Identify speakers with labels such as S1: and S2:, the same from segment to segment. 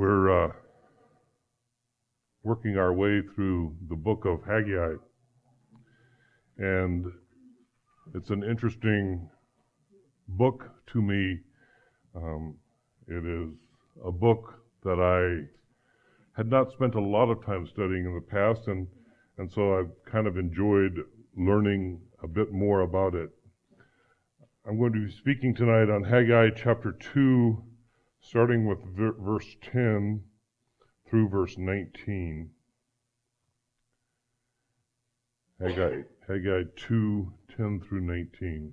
S1: We're uh, working our way through the book of Haggai, and it's an interesting book to me. Um, it is a book that I had not spent a lot of time studying in the past, and, and so I've kind of enjoyed learning a bit more about it. I'm going to be speaking tonight on Haggai chapter 2, starting with verse 10 through verse 19. Haggai, Haggai 2, 10 through 19.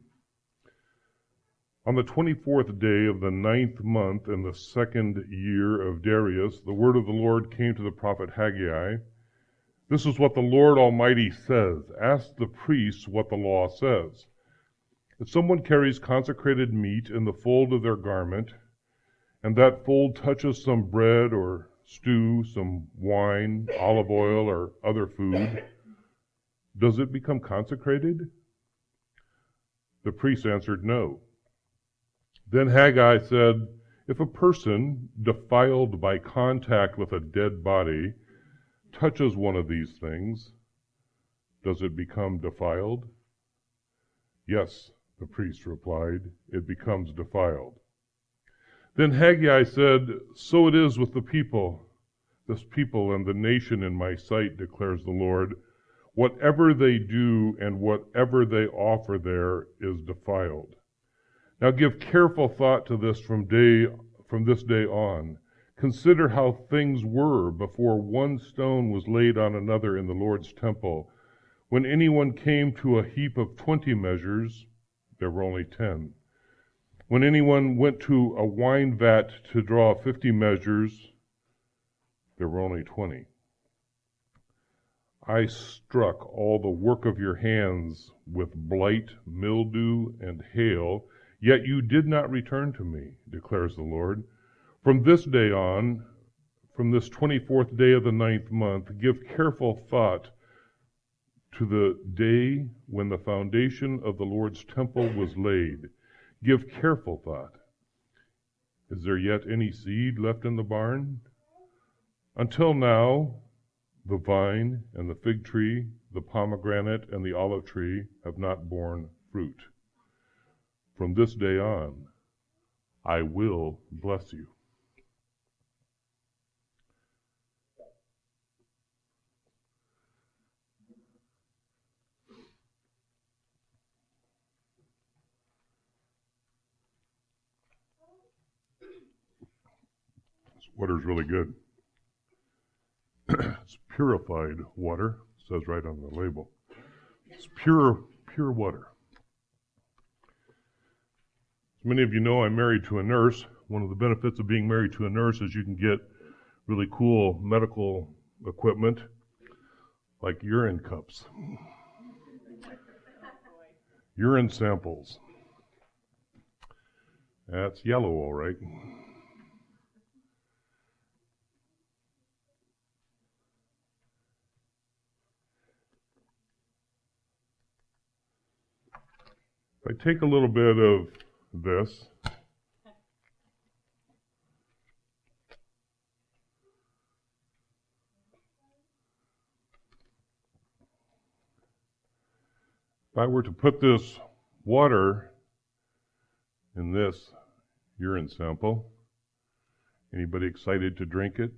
S1: On the 24th day of the ninth month in the second year of Darius, the word of the Lord came to the prophet Haggai. This is what the Lord Almighty says. Ask the priests what the law says. If someone carries consecrated meat in the fold of their garment, and that fold touches some bread or stew, some wine, olive oil, or other food, does it become consecrated? The priest answered, No. Then Haggai said, If a person, defiled by contact with a dead body, touches one of these things, does it become defiled? Yes, the priest replied, it becomes defiled. Then Haggai said, So it is with the people, this people and the nation in my sight, declares the Lord. Whatever they do and whatever they offer there is defiled. Now give careful thought to this from day from this day on. Consider how things were before one stone was laid on another in the Lord's temple. When anyone came to a heap of twenty measures, there were only ten. When anyone went to a wine vat to draw fifty measures, there were only twenty. I struck all the work of your hands with blight, mildew, and hail, yet you did not return to me, declares the Lord. From this day on, from this 24th day of the ninth month, give careful thought to the day when the foundation of the Lord's temple was laid Give careful thought. Is there yet any seed left in the barn? Until now, the vine and the fig tree, the pomegranate and the olive tree have not borne fruit. From this day on, I will bless you. Water's really good. it's purified water, says right on the label. It's pure, pure water. As many of you know, I'm married to a nurse. One of the benefits of being married to a nurse is you can get really cool medical equipment like urine cups, urine samples. That's yellow, all right. I take a little bit of this, if I were to put this water in this urine sample, anybody excited to drink it?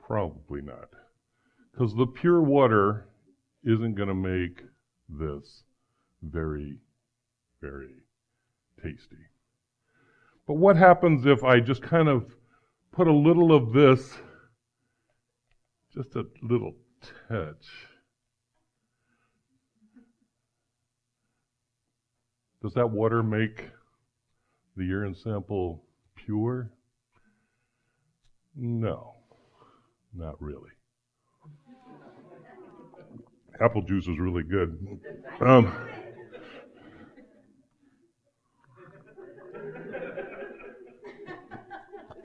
S1: Probably not. Because the pure water isn't going to make this very, very tasty. But what happens if I just kind of put a little of this, just a little touch? Does that water make the urine sample pure? No, not really apple juice is really good. Um,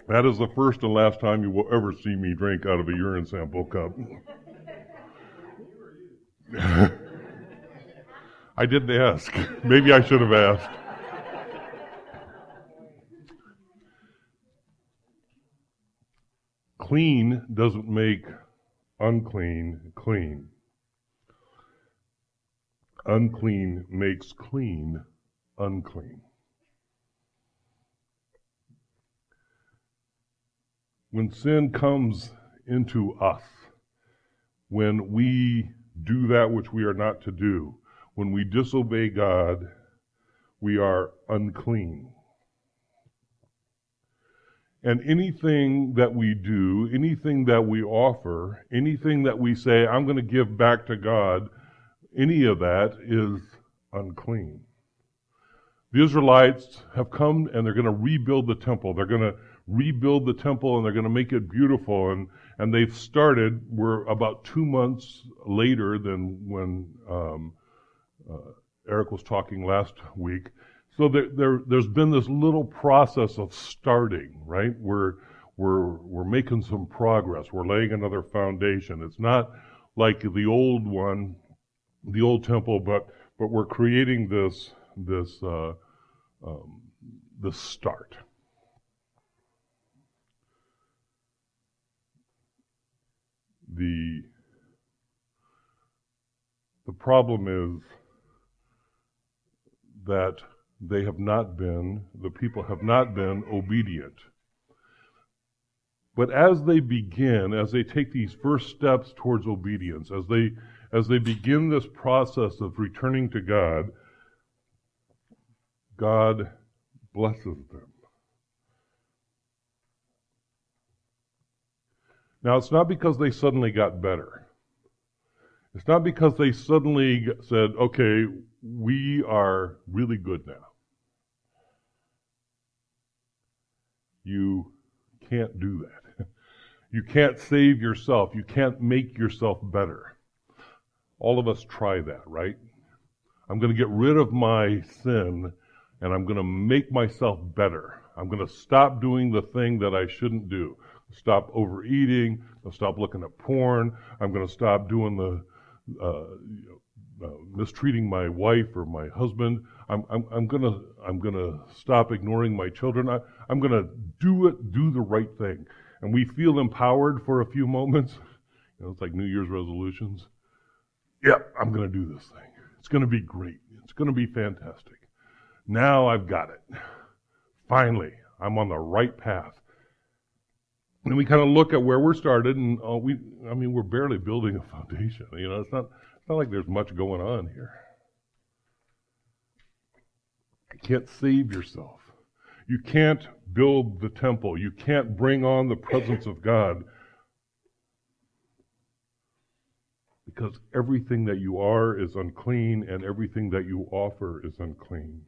S1: that is the first and last time you will ever see me drink out of a urine sample cup. I didn't ask. Maybe I should have asked. clean doesn't make unclean clean. Unclean makes clean unclean. When sin comes into us, when we do that which we are not to do, when we disobey God, we are unclean. And anything that we do, anything that we offer, anything that we say, I'm going to give back to God, any of that is unclean. The Israelites have come and they're going to rebuild the temple. They're going to rebuild the temple and they're going to make it beautiful. And, and they've started. We're about two months later than when um, uh, Eric was talking last week. So there, there, there's been this little process of starting, right? We're, we're, we're making some progress. We're laying another foundation. It's not like the old one, the old temple, but, but we're creating this, this, uh, um, this start. The, the problem is that they have not been, the people have not been obedient. But as they begin, as they take these first steps towards obedience, as they as they begin this process of returning to God, God blesses them. Now, it's not because they suddenly got better. It's not because they suddenly said, okay, we are really good now. You can't do that. You can't save yourself. You can't make yourself better. All of us try that, right? I'm going to get rid of my sin and I'm going to make myself better. I'm going to stop doing the thing that I shouldn't do. Stop overeating. I'll stop looking at porn. I'm going to stop doing the uh, uh, mistreating my wife or my husband. I'm, I'm, I'm gonna I'm gonna stop ignoring my children. I, I'm gonna do it, do the right thing, and we feel empowered for a few moments. You know, it's like New Year's resolutions. Yep, I'm gonna do this thing. It's gonna be great. It's gonna be fantastic. Now I've got it. Finally, I'm on the right path. And we kind of look at where we're started, and uh, we, I mean, we're barely building a foundation. You know, it's not, it's not like there's much going on here. You can't save yourself. You can't build the temple. You can't bring on the presence of God. Because everything that you are is unclean, and everything that you offer is unclean.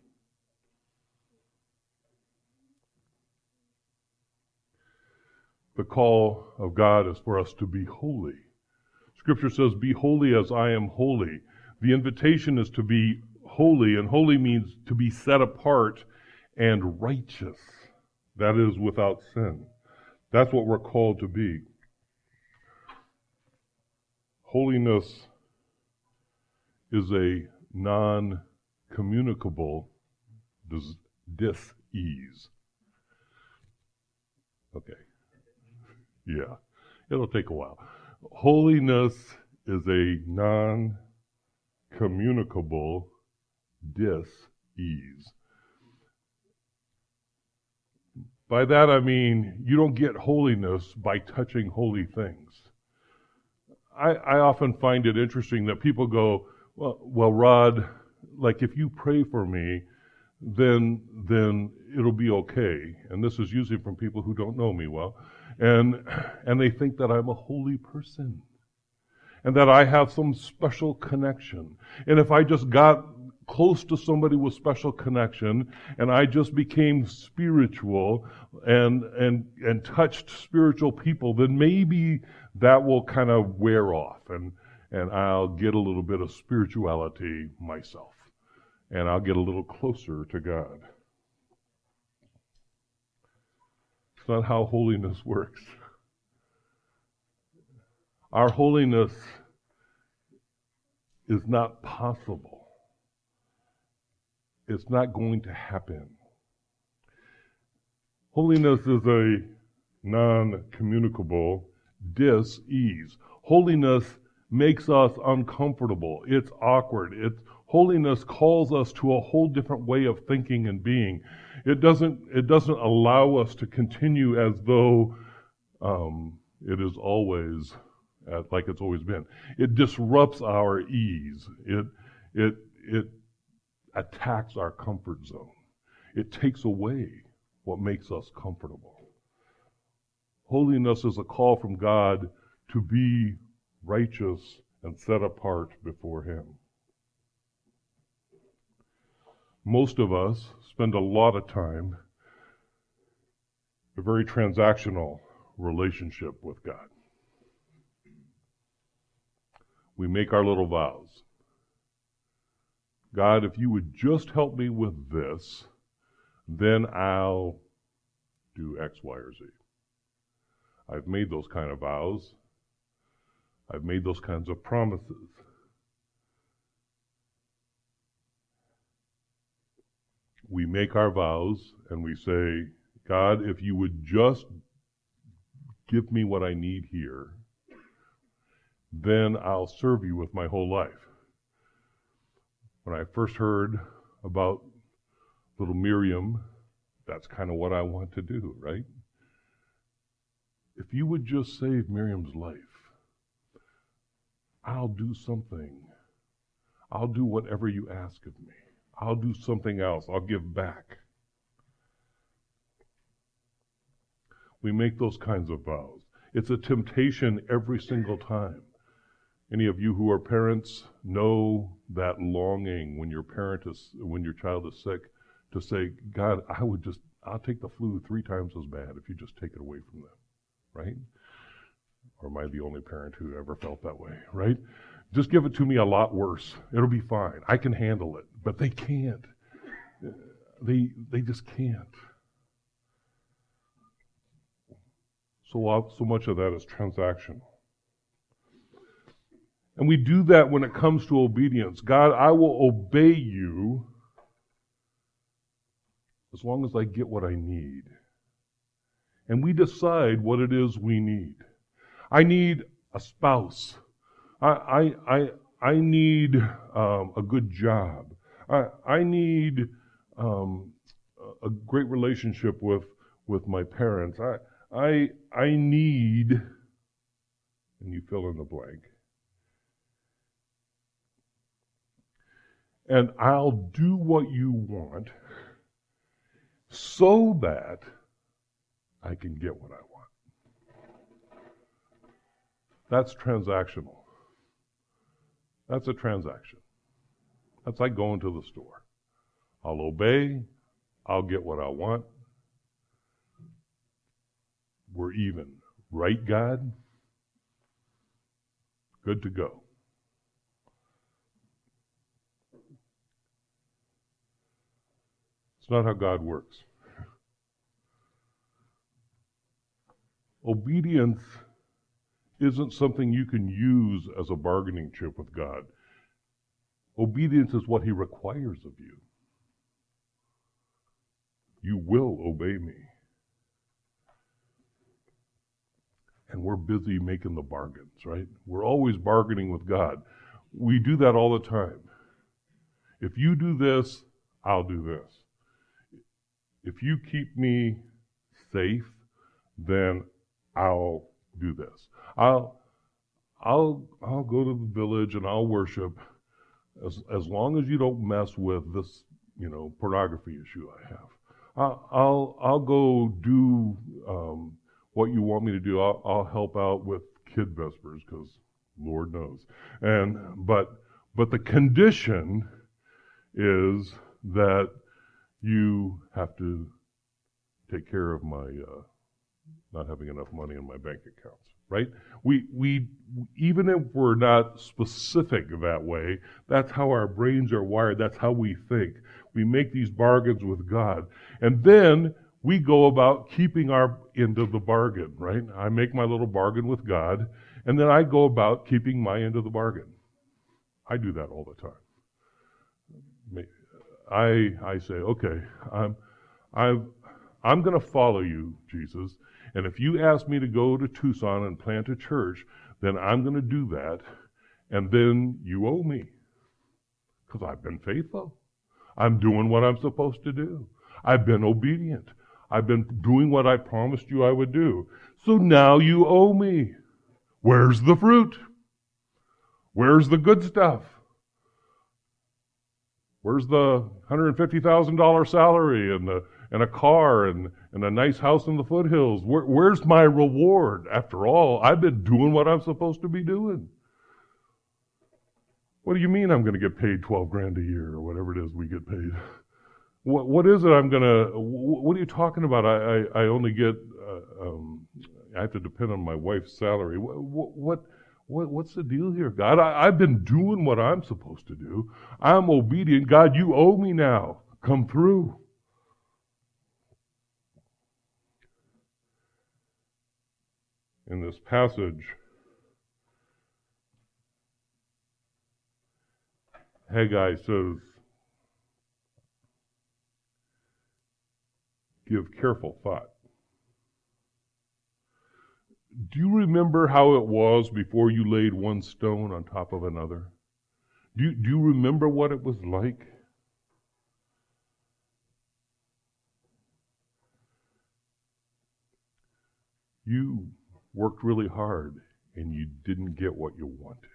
S1: The call of God is for us to be holy. Scripture says, Be holy as I am holy. The invitation is to be holy, and holy means to be set apart and righteous. That is without sin. That's what we're called to be. Holiness is a non communicable dis- dis-ease. Okay. Yeah, it'll take a while. Holiness is a non communicable dis ease. By that I mean you don't get holiness by touching holy things. I, I often find it interesting that people go, well, well, Rod, like if you pray for me, then then it'll be okay. And this is usually from people who don't know me well and, and they think that I'm a holy person and that I have some special connection. And if I just got close to somebody with special connection and I just became spiritual and, and, and touched spiritual people, then maybe that will kind of wear off and, and I'll get a little bit of spirituality myself and I'll get a little closer to God. It's not how holiness works. Our holiness is not possible. It's not going to happen. Holiness is a non communicable dis ease. Holiness makes us uncomfortable. It's awkward. It's holiness calls us to a whole different way of thinking and being. It doesn't it doesn't allow us to continue as though um, it is always uh, like it's always been. It disrupts our ease. It it it attacks our comfort zone. It takes away what makes us comfortable. Holiness is a call from God to be righteous and set apart before Him. Most of us spend a lot of time a very transactional relationship with God. We make our little vows. God, if you would just help me with this, then I'll do X, Y, or Z. I've made those kind of vows. I've made those kinds of promises. We make our vows and we say, God, if you would just give me what I need here, then I'll serve you with my whole life. When I first heard about little Miriam, that's kind of what I want to do, right? If you would just save Miriam's life, I'll do something. I'll do whatever you ask of me. I'll do something else. I'll give back. We make those kinds of vows. It's a temptation every single time. Any of you who are parents know that longing when your parent is when your child is sick to say, God, I would just I'll take the flu three times as bad if you just take it away from them. Right? Or am I the only parent who ever felt that way? Right? Just give it to me a lot worse. It'll be fine. I can handle it. But they can't. They they just can't. So, so much of that is transactional. And we do that when it comes to obedience. God, I will obey you as long as I get what I need. And we decide what it is we need. I need a spouse. I, I, I, I need um, a good job. I, I need um, a great relationship with, with my parents. I, I, I need, and you fill in the blank. And I'll do what you want so that I can get what I want. That's transactional. That's a transaction. That's like going to the store. I'll obey, I'll get what I want, we're even. Right, God? Good to go. It's not how God works. Obedience isn't something you can use as a bargaining chip with God. Obedience is what He requires of you. You will obey me. and we're busy making the bargains, right? We're always bargaining with God. We do that all the time. If you do this, I'll do this. If you keep me safe, then I'll do this. I'll I'll I'll go to the village and I'll worship as as long as you don't mess with this, you know, pornography issue I have. I'll I'll, I'll go do um, what you want me to do. I'll, I'll help out with kid vespers because Lord knows. And but but the condition is that you have to take care of my uh, not having enough money in my bank accounts. Right? We we even if we're not specific that way, that's how our brains are wired. That's how we think. We make these bargains with God, and then we go about keeping our end of the bargain, right? I make my little bargain with God, and then I go about keeping my end of the bargain. I do that all the time. I, I say, okay, I'm, I've, I'm going to follow you, Jesus. And if you ask me to go to Tucson and plant a church, then I'm going to do that. And then you owe me. Because I've been faithful. I'm doing what I'm supposed to do. I've been obedient. I've been doing what I promised you I would do. So now you owe me. Where's the fruit? Where's the good stuff? Where's the $150,000 salary and the and a car and, and a nice house in the foothills? Where, where's my reward? After all, I've been doing what I'm supposed to be doing. What do you mean I'm going to get paid 12 grand a year or whatever it is we get paid? What, what is it I'm going to, what are you talking about? I, I, I only get, uh, um, I have to depend on my wife's salary. What, what, what, what's the deal here, God? I, I've been doing what I'm supposed to do. I'm obedient. God, you owe me now. Come through. In this passage, Haggai says, Give careful thought. Do you remember how it was before you laid one stone on top of another? Do you, do you remember what it was like? You worked really hard and you didn't get what you wanted.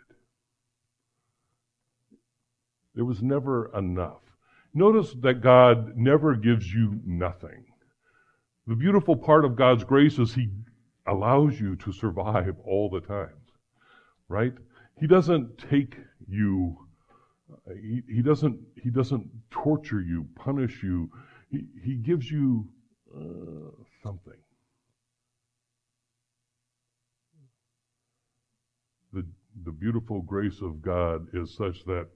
S1: There was never enough. Notice that God never gives you nothing. The beautiful part of God's grace is He allows you to survive all the times, right? He doesn't take you, he, he, doesn't, he doesn't torture you, punish you. He, he gives you uh, something. The, beautiful grace of God is such that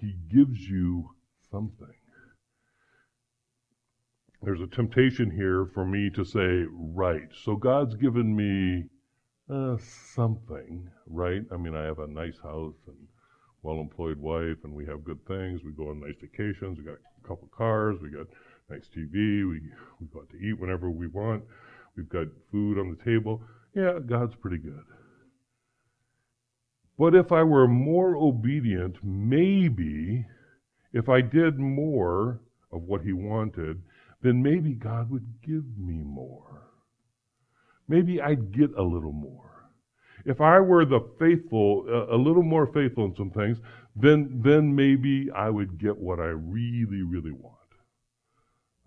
S1: he gives you something there's a temptation here for me to say, right, so God's given me uh, something, right? I mean, I have a nice house and well-employed wife, and we have good things. We go on nice vacations. We got a couple cars. We got nice TV. We we go out to eat whenever we want. We've got food on the table. Yeah, God's pretty good. But if I were more obedient, maybe if I did more of what He wanted, then maybe God would give me more. Maybe I'd get a little more. If I were the faithful, a little more faithful in some things, then, then maybe I would get what I really, really want.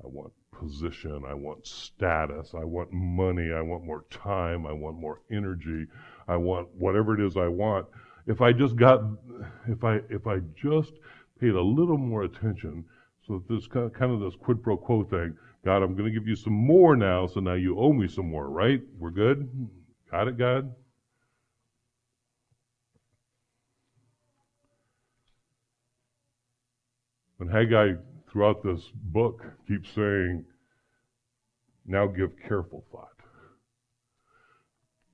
S1: I want position. I want status. I want money. I want more time. I want more energy. I want whatever it is I want. If I just got, if I, if I just paid a little more attention so this kind of this quid pro quo thing. God, I'm going to give you some more now, so now you owe me some more, right? We're good? Got it, God? When Haggai, throughout this book, keeps saying, now give careful thought.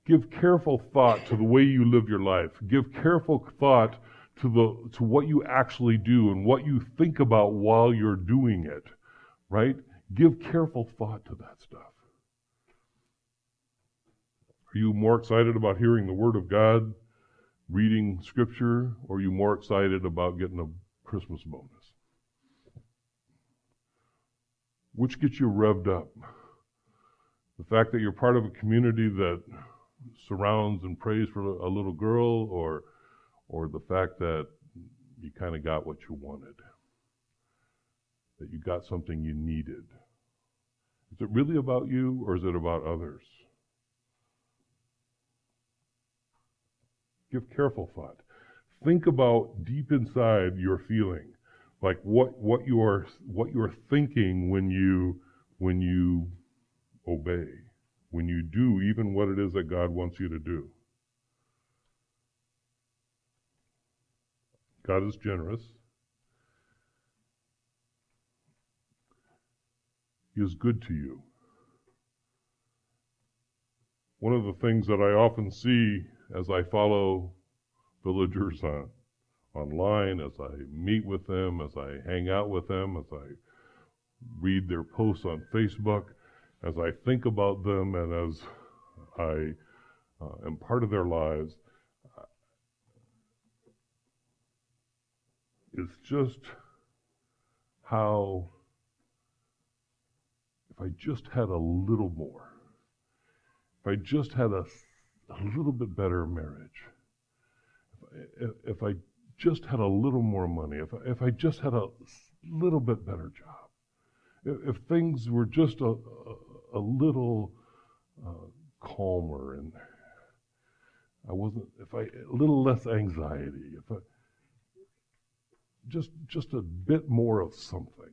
S1: Give careful thought to the way you live your life. Give careful thought to the to what you actually do and what you think about while you're doing it, right? Give careful thought to that stuff. Are you more excited about hearing the Word of God, reading Scripture, or are you more excited about getting a Christmas bonus? Which gets you revved up? The fact that you're part of a community that surrounds and prays for a little girl, or or the fact that you kind of got what you wanted, that you got something you needed. Is it really about you or is it about others? Give careful thought. Think about deep inside your feeling, like what, what you are what you are thinking when you when you obey, when you do even what it is that God wants you to do. God is generous. He is good to you. One of the things that I often see as I follow villagers on, online, as I meet with them, as I hang out with them, as I read their posts on Facebook, as I think about them and as I uh, am part of their lives, it's just how if I just had a little more, if I just had a, a little bit better marriage, if, if I just had a little more money, if, if I just had a little bit better job, if, if things were just a, a, a little uh, calmer and I wasn't, if I, a little less anxiety, if I, just, just a bit more of something.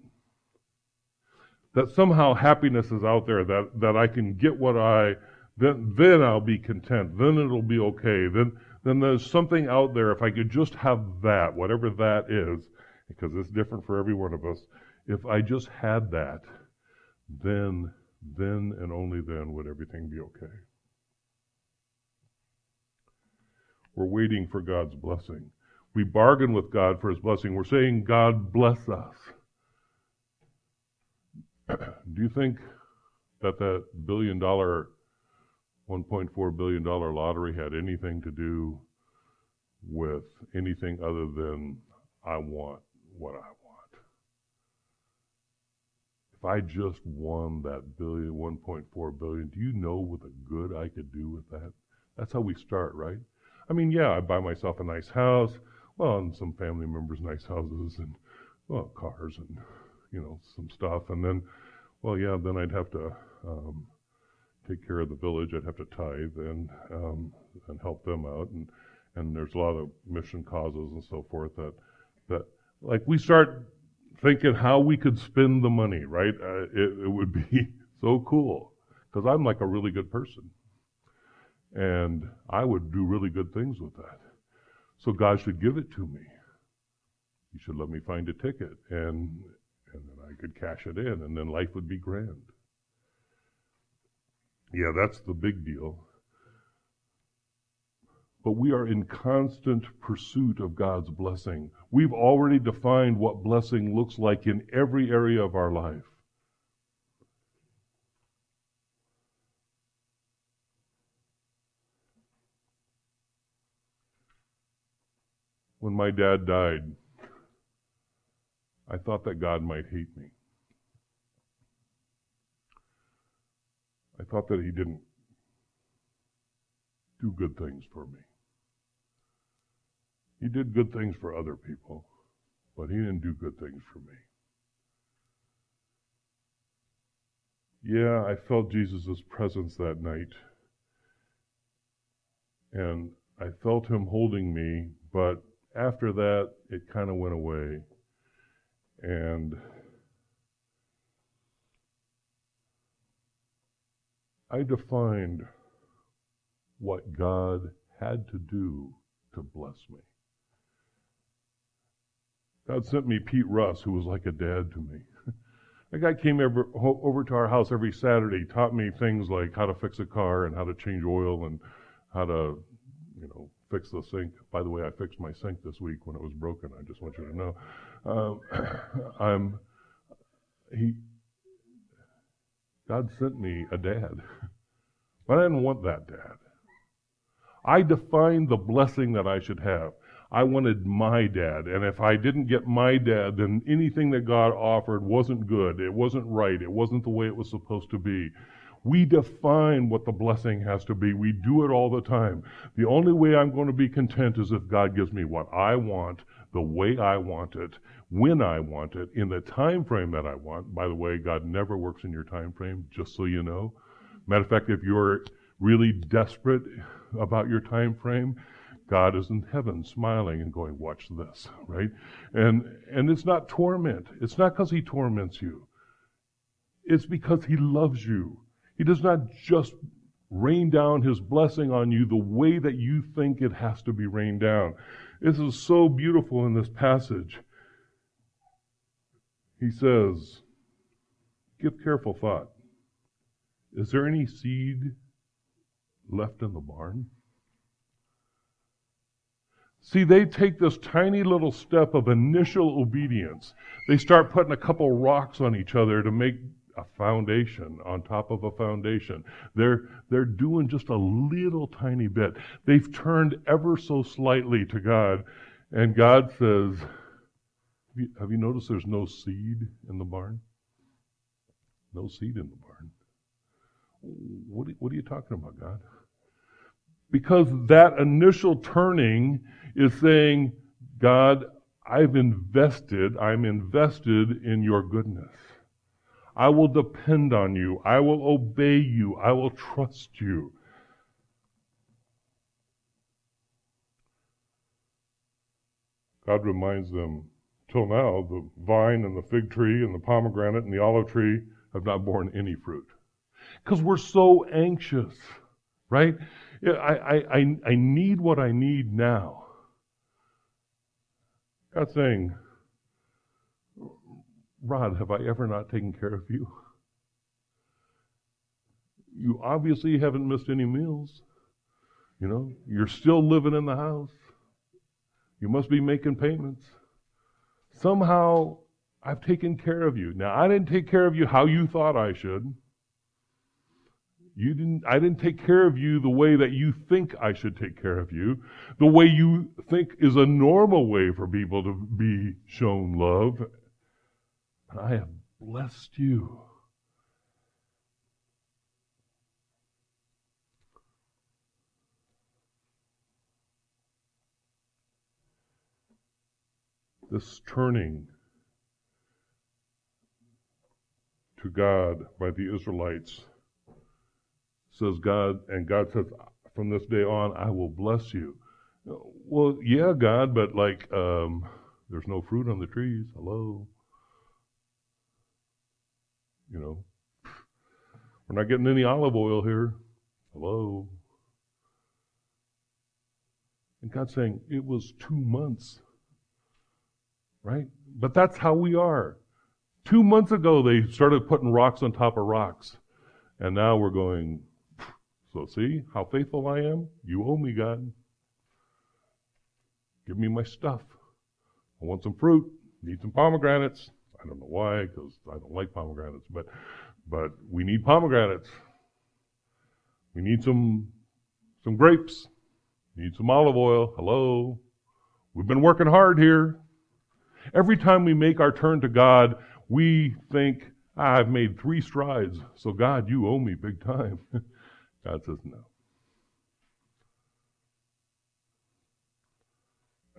S1: That somehow happiness is out there, that, that I can get what I, then, then I'll be content. Then it'll be okay. Then, then there's something out there. If I could just have that, whatever that is, because it's different for every one of us, if I just had that, then, then and only then would everything be okay. We're waiting for God's blessing. We bargain with God for His blessing. We're saying, God bless us. Do you think that that billion dollar, $1.4 billion lottery had anything to do with anything other than I want what I want? If I just won that billion, 1.4 billion, do you know what the good I could do with that? That's how we start, right? I mean, yeah, I buy myself a nice house, well, and some family members' nice houses and, well, cars and, you know, some stuff. And then, well, yeah, then I'd have to um, take care of the village. I'd have to tithe and, um, and help them out. And, and there's a lot of mission causes and so forth that, that, like, we start thinking how we could spend the money, right? Uh, it, it would be so cool because I'm like a really good person. And I would do really good things with that. So God should give it to me. He should let me find a ticket and and then I could cash it in and then life would be grand. Yeah, that's the big deal. But we are in constant pursuit of God's blessing. We've already defined what blessing looks like in every area of our life. when my dad died, I thought that God might hate me. I thought that he didn't do good things for me. He did good things for other people, but he didn't do good things for me. Yeah, I felt Jesus' presence that night. And I felt him holding me, but after that, it kind of went away. And I defined what God had to do to bless me. God sent me Pete Russ, who was like a dad to me. that guy came over, over to our house every Saturday, taught me things like how to fix a car and how to change oil and how to, you know, fix the sink. By the way, I fixed my sink this week when it was broken. I just want you to know. Um, I'm he. God sent me a dad, but I didn't want that dad. I defined the blessing that I should have. I wanted my dad, and if I didn't get my dad, then anything that God offered wasn't good. It wasn't right. It wasn't the way it was supposed to be. We define what the blessing has to be. We do it all the time. The only way I'm going to be content is if God gives me what I want, the way I want it, when I want it, in the time frame that I want. By the way, God never works in your time frame, just so you know. Matter of fact, if you're really desperate about your time frame, God is in heaven smiling and going, watch this, right? And, and it's not torment. It's not because he torments you. It's because he loves you. He does not just rain down his blessing on you the way that you think it has to be rained down. This is so beautiful in this passage. He says, Give careful thought. Is there any seed left in the barn? See, they take this tiny little step of initial obedience. They start putting a couple rocks on each other to make a foundation on top of a foundation. They're, they're doing just a little tiny bit. They've turned ever so slightly to God, and God says, have you, have you noticed there's no seed in the barn? No seed in the barn. What, what are you talking about, God? Because that initial turning is saying, God, I've invested, I'm invested in your goodness. I will depend on you. I will obey you. I will trust you. God reminds them, till now, the vine and the fig tree and the pomegranate and the olive tree have not borne any fruit. Because we're so anxious, right? I, I, I, I need what I need now. God's saying, Rod, have I ever not taken care of you? You obviously haven't missed any meals. You know, you're still living in the house. You must be making payments. Somehow, I've taken care of you. Now, I didn't take care of you how you thought I should. You didn't, I didn't take care of you the way that you think I should take care of you, the way you think is a normal way for people to be shown love. But I have blessed you. This turning to God by the Israelites says God, and God says, from this day on, I will bless you. Well, yeah, God, but like, um, there's no fruit on the trees. Hello. You know, we're not getting any olive oil here. Hello. And God's saying, it was two months. Right? But that's how we are. Two months ago, they started putting rocks on top of rocks. And now we're going, so see how faithful I am? You owe me, God. Give me my stuff. I want some fruit. Need some pomegranates. I don't know why, because I don't like pomegranates, but but we need pomegranates. We need some some grapes. Need some olive oil. Hello. We've been working hard here. Every time we make our turn to God, we think, ah, I've made three strides, so God, you owe me big time. God says no.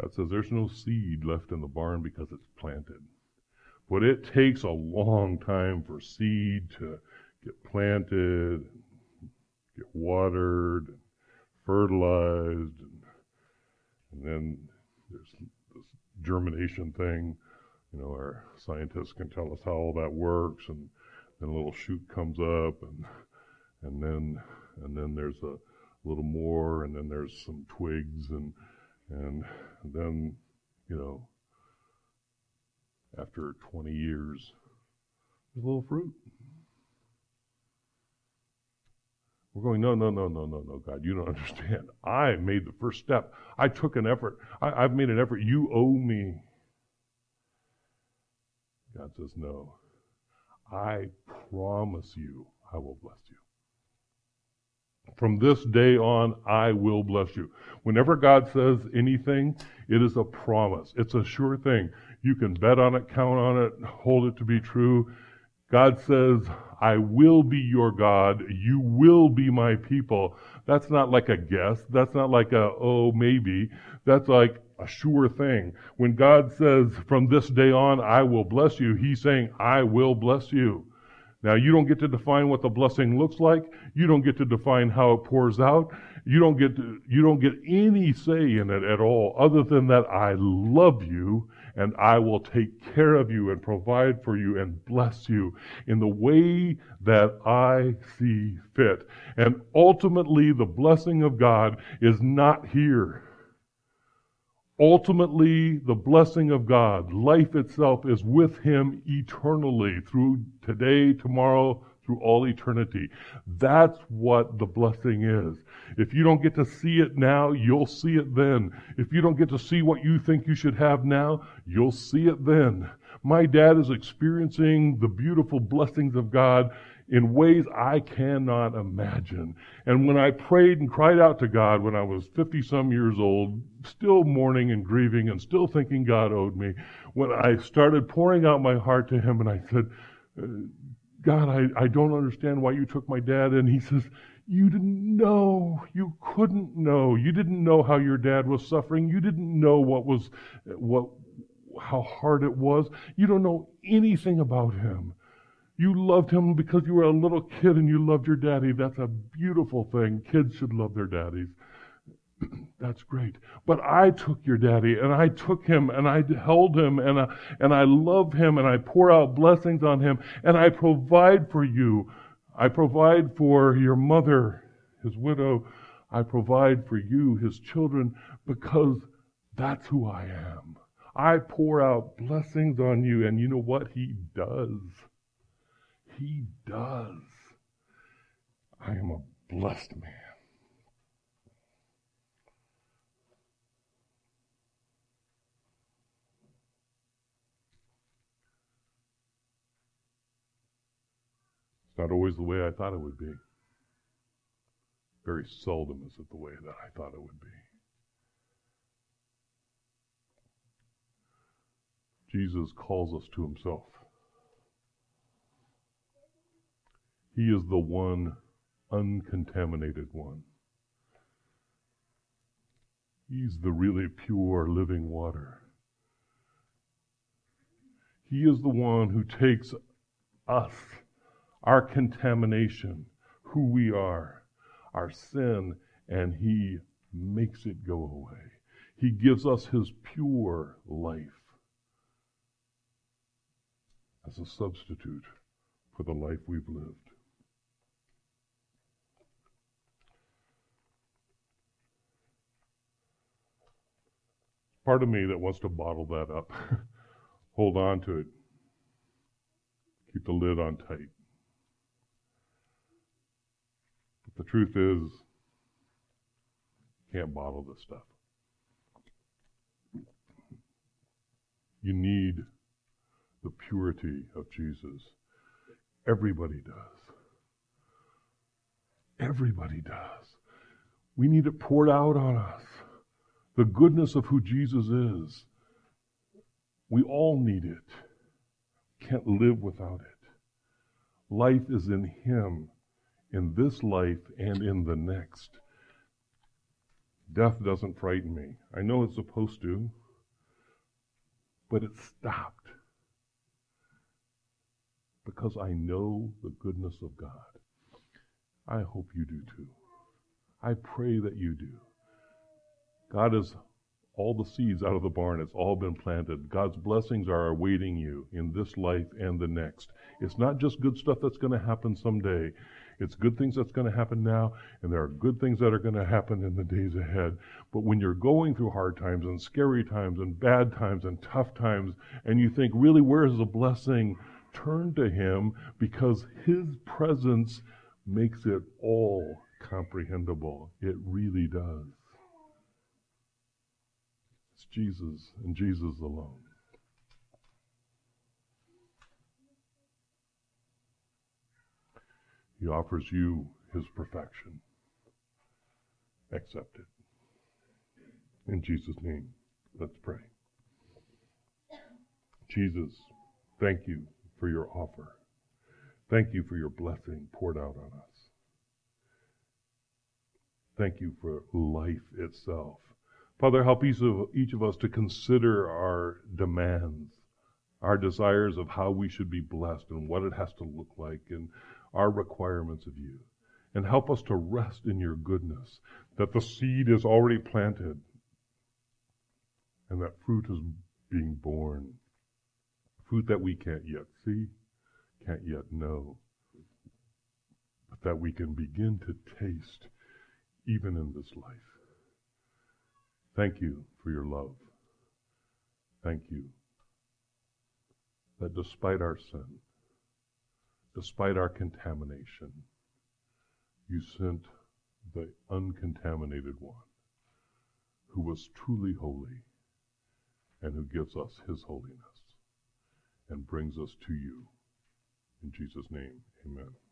S1: God says there's no seed left in the barn because it's planted. But it takes a long time for seed to get planted, get watered, fertilized, and, and then there's this germination thing. You know, our scientists can tell us how all that works, and then a little shoot comes up, and and then and then there's a little more, and then there's some twigs, and and, and then you know after 20 years, there's a little fruit. We're going, no, no, no, no, no, no, God, you don't understand. I made the first step. I took an effort. I, have made an effort. You owe me. God says, no. I promise you I will bless you. From this day on, I will bless you. Whenever God says anything, it is a promise. It's a sure thing. You can bet on it, count on it, hold it to be true. God says, I will be your God. You will be my people. That's not like a guess. That's not like a, oh, maybe. That's like a sure thing. When God says, from this day on, I will bless you, He's saying, I will bless you. Now, you don't get to define what the blessing looks like. You don't get to define how it pours out. You don't get to, you don't get any say in it at all other than that I love you and I will take care of you and provide for you and bless you in the way that I see fit. And ultimately, the blessing of God is not here. Ultimately, the blessing of God, life itself, is with Him eternally through today, tomorrow, through all eternity. That's what the blessing is. If you don't get to see it now, you'll see it then. If you don't get to see what you think you should have now, you'll see it then. My dad is experiencing the beautiful blessings of God in ways I cannot imagine. And when I prayed and cried out to God when I was 50 some years old, still mourning and grieving and still thinking God owed me, when I started pouring out my heart to Him and I said, uh, God, I, I don't understand why you took my dad. And He says, you didn't know. You couldn't know. You didn't know how your dad was suffering. You didn't know what was, what, how hard it was. You don't know anything about him. You loved him because you were a little kid and you loved your daddy. That's a beautiful thing. Kids should love their daddies. That's great. But I took your daddy and I took him and I held him and I, and I love him and I pour out blessings on him and I provide for you. I provide for your mother, his widow. I provide for you, his children, because that's who I am. I pour out blessings on you and you know what? He does. He does. I am a blessed man. It's not always the way I thought it would be. Very seldom is it the way that I thought it would be. Jesus calls us to himself. He is the one uncontaminated one. He's the really pure living water. He is the one who takes us, our contamination, who we are, our sin, and He makes it go away. He gives us His pure life as a substitute for the life we've lived. Part of me that wants to bottle that up, hold on to it, keep the lid on tight. But the truth is, can't bottle this stuff. You need the purity of Jesus. Everybody does. Everybody does. We need it poured out on us the goodness of who Jesus is. We all need it. Can't live without it. Life is in Him, in this life and in the next. Death doesn't frighten me. I know it's supposed to, but it stopped because I know the goodness of God. I hope you do too. I pray that you do. God has all the seeds out of the barn. It's all been planted. God's blessings are awaiting you in this life and the next. It's not just good stuff that's going to happen someday. It's good things that's going to happen now, and there are good things that are going to happen in the days ahead. But when you're going through hard times and scary times and bad times and tough times, and you think, really, where is the blessing? Turn to Him because His presence makes it all comprehensible. It really does. Jesus and Jesus alone. He offers you his perfection. Accept it. In Jesus' name, let's pray. Jesus, thank you for your offer. Thank you for your blessing poured out on us. Thank you for life itself. Father, help each of, each of us to consider our demands, our desires of how we should be blessed and what it has to look like, and our requirements of you. And help us to rest in your goodness, that the seed is already planted and that fruit is being borne. Fruit that we can't yet see, can't yet know, but that we can begin to taste even in this life. Thank you for your love. Thank you that despite our sin, despite our contamination, you sent the uncontaminated one who was truly holy and who gives us his holiness. and brings us to you. In Jesus' name, amen.